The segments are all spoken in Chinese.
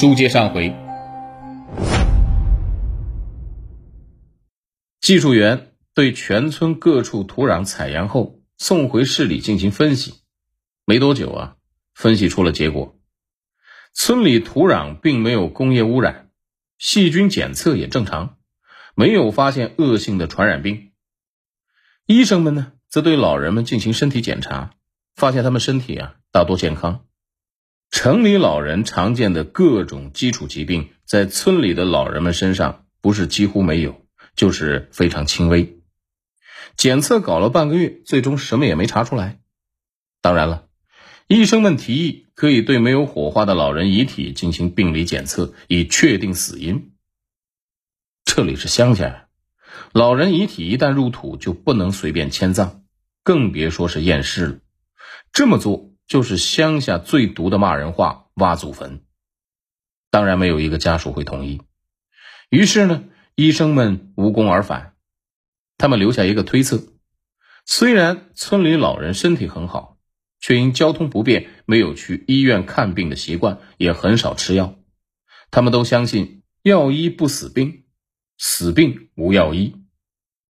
书接上回，技术员对全村各处土壤采样后送回市里进行分析，没多久啊，分析出了结果，村里土壤并没有工业污染，细菌检测也正常，没有发现恶性的传染病。医生们呢，则对老人们进行身体检查，发现他们身体啊大多健康。城里老人常见的各种基础疾病，在村里的老人们身上不是几乎没有，就是非常轻微。检测搞了半个月，最终什么也没查出来。当然了，医生们提议可以对没有火化的老人遗体进行病理检测，以确定死因。这里是乡下，老人遗体一旦入土就不能随便迁葬，更别说是验尸了。这么做。就是乡下最毒的骂人话“挖祖坟”，当然没有一个家属会同意。于是呢，医生们无功而返。他们留下一个推测：虽然村里老人身体很好，却因交通不便，没有去医院看病的习惯，也很少吃药。他们都相信“药医不死病，死病无药医”。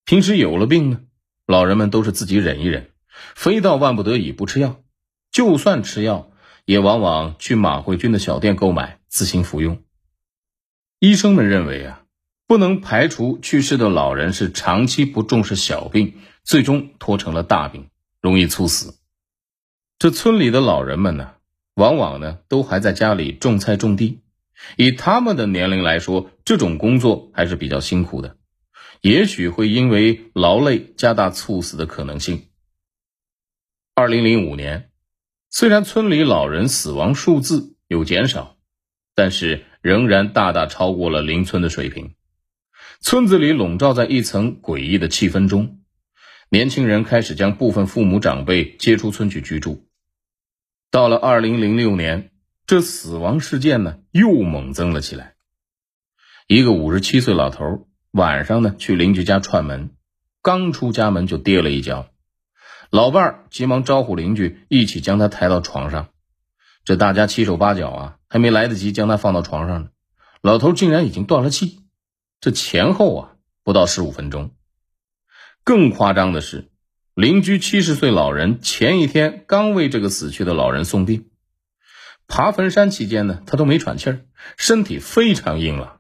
平时有了病呢，老人们都是自己忍一忍，非到万不得已不吃药。就算吃药，也往往去马慧君的小店购买，自行服用。医生们认为啊，不能排除去世的老人是长期不重视小病，最终拖成了大病，容易猝死。这村里的老人们呢，往往呢都还在家里种菜种地，以他们的年龄来说，这种工作还是比较辛苦的，也许会因为劳累加大猝死的可能性。二零零五年。虽然村里老人死亡数字有减少，但是仍然大大超过了邻村的水平。村子里笼罩在一层诡异的气氛中，年轻人开始将部分父母长辈接出村去居住。到了二零零六年，这死亡事件呢又猛增了起来。一个五十七岁老头晚上呢去邻居家串门，刚出家门就跌了一跤。老伴儿急忙招呼邻居一起将他抬到床上，这大家七手八脚啊，还没来得及将他放到床上呢，老头竟然已经断了气。这前后啊不到十五分钟。更夸张的是，邻居七十岁老人前一天刚为这个死去的老人送病，爬坟山期间呢，他都没喘气儿，身体非常硬朗。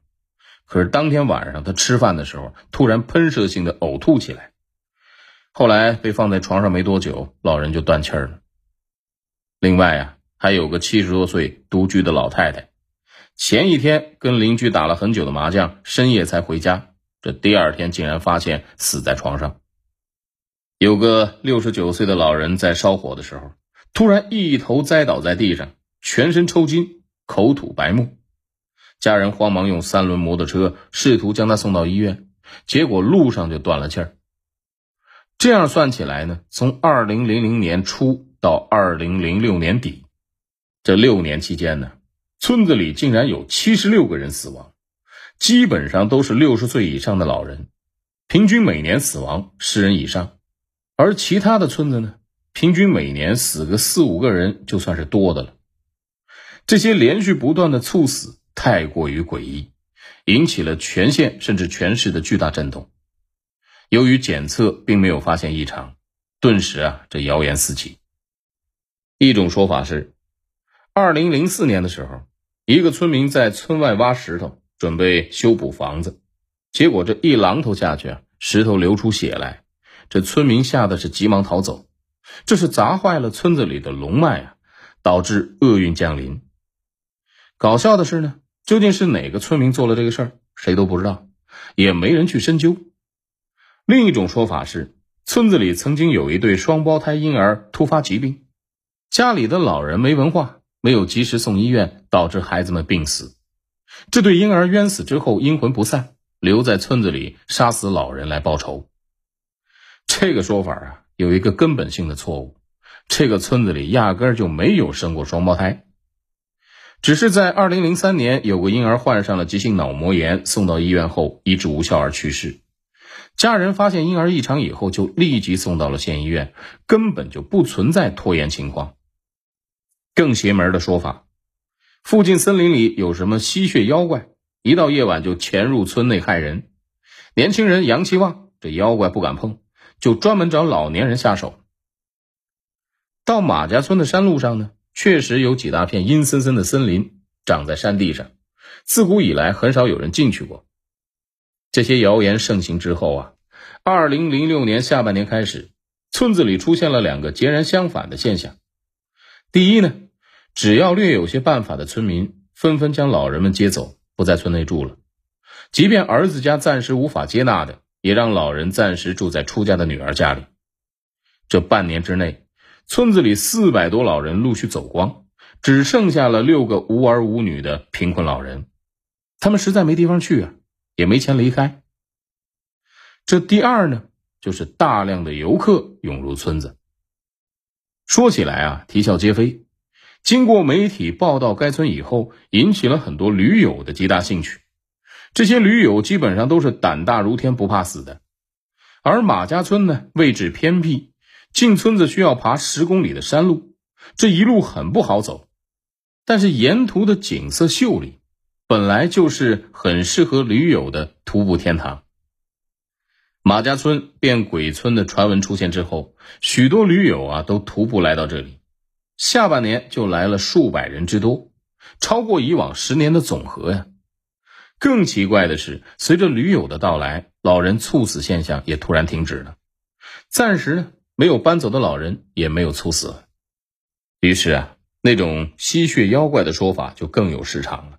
可是当天晚上他吃饭的时候，突然喷射性的呕吐起来。后来被放在床上没多久，老人就断气了。另外啊，还有个七十多岁独居的老太太，前一天跟邻居打了很久的麻将，深夜才回家，这第二天竟然发现死在床上。有个六十九岁的老人在烧火的时候，突然一头栽倒在地上，全身抽筋，口吐白沫。家人慌忙用三轮摩托车试图将他送到医院，结果路上就断了气儿。这样算起来呢，从二零零零年初到二零零六年底，这六年期间呢，村子里竟然有七十六个人死亡，基本上都是六十岁以上的老人，平均每年死亡十人以上。而其他的村子呢，平均每年死个四五个人就算是多的了。这些连续不断的猝死太过于诡异，引起了全县甚至全市的巨大震动。由于检测并没有发现异常，顿时啊，这谣言四起。一种说法是，二零零四年的时候，一个村民在村外挖石头，准备修补房子，结果这一榔头下去啊，石头流出血来，这村民吓得是急忙逃走，这是砸坏了村子里的龙脉啊，导致厄运降临。搞笑的是呢，究竟是哪个村民做了这个事儿，谁都不知道，也没人去深究。另一种说法是，村子里曾经有一对双胞胎婴儿突发疾病，家里的老人没文化，没有及时送医院，导致孩子们病死。这对婴儿冤死之后阴魂不散，留在村子里杀死老人来报仇。这个说法啊，有一个根本性的错误：这个村子里压根就没有生过双胞胎，只是在二零零三年有个婴儿患上了急性脑膜炎，送到医院后医治无效而去世。家人发现婴儿异常以后，就立即送到了县医院，根本就不存在拖延情况。更邪门的说法，附近森林里有什么吸血妖怪，一到夜晚就潜入村内害人。年轻人阳气旺，这妖怪不敢碰，就专门找老年人下手。到马家村的山路上呢，确实有几大片阴森森的森林长在山地上，自古以来很少有人进去过。这些谣言盛行之后啊，二零零六年下半年开始，村子里出现了两个截然相反的现象。第一呢，只要略有些办法的村民纷纷将老人们接走，不在村内住了。即便儿子家暂时无法接纳的，也让老人暂时住在出家的女儿家里。这半年之内，村子里四百多老人陆续走光，只剩下了六个无儿无女的贫困老人。他们实在没地方去啊，也没钱离开。这第二呢，就是大量的游客涌入村子。说起来啊，啼笑皆非。经过媒体报道该村以后，引起了很多驴友的极大兴趣。这些驴友基本上都是胆大如天、不怕死的，而马家村呢位置偏僻，进村子需要爬十公里的山路，这一路很不好走。但是沿途的景色秀丽，本来就是很适合驴友的徒步天堂。马家村变鬼村的传闻出现之后，许多驴友啊都徒步来到这里，下半年就来了数百人之多，超过以往十年的总和呀。更奇怪的是，随着驴友的到来，老人猝死现象也突然停止了。暂时呢，没有搬走的老人也没有猝死。于是啊，那种吸血妖怪的说法就更有市场了。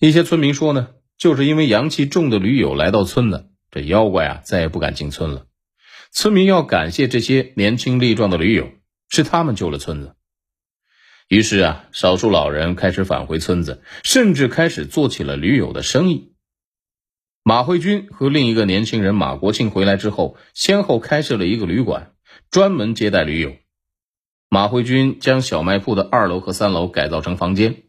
一些村民说呢，就是因为阳气重的驴友来到村子，这妖怪啊再也不敢进村了。村民要感谢这些年轻力壮的驴友，是他们救了村子。于是啊，少数老人开始返回村子，甚至开始做起了驴友的生意。马慧君和另一个年轻人马国庆回来之后，先后开设了一个旅馆，专门接待驴友。马慧君将小卖铺的二楼和三楼改造成房间，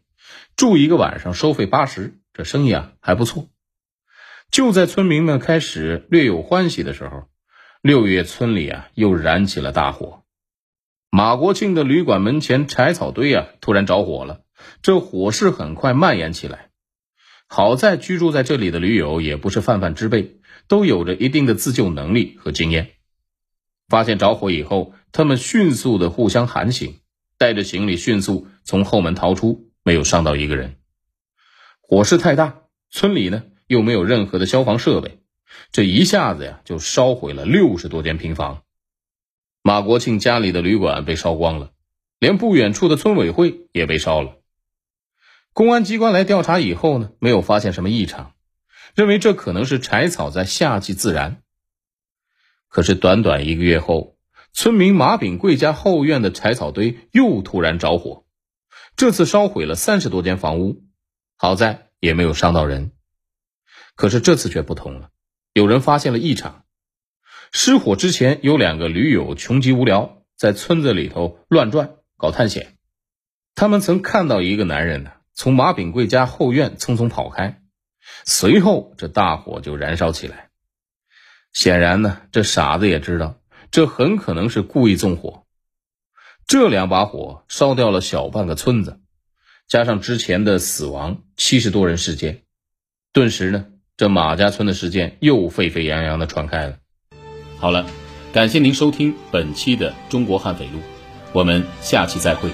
住一个晚上收费八十，这生意啊还不错。就在村民们开始略有欢喜的时候，六月村里啊又燃起了大火。马国庆的旅馆门前柴草堆啊，突然着火了。这火势很快蔓延起来。好在居住在这里的驴友也不是泛泛之辈，都有着一定的自救能力和经验。发现着火以后，他们迅速的互相喊醒，带着行李迅速从后门逃出，没有伤到一个人。火势太大，村里呢又没有任何的消防设备，这一下子呀就烧毁了六十多间平房。马国庆家里的旅馆被烧光了，连不远处的村委会也被烧了。公安机关来调查以后呢，没有发现什么异常，认为这可能是柴草在夏季自燃。可是短短一个月后，村民马炳贵家后院的柴草堆又突然着火，这次烧毁了三十多间房屋，好在也没有伤到人。可是这次却不同了，有人发现了异常。失火之前，有两个驴友穷极无聊，在村子里头乱转搞探险。他们曾看到一个男人呢，从马炳贵家后院匆匆跑开，随后这大火就燃烧起来。显然呢，这傻子也知道，这很可能是故意纵火。这两把火烧掉了小半个村子，加上之前的死亡七十多人事件，顿时呢，这马家村的事件又沸沸扬扬的传开了。好了，感谢您收听本期的《中国悍匪录》，我们下期再会。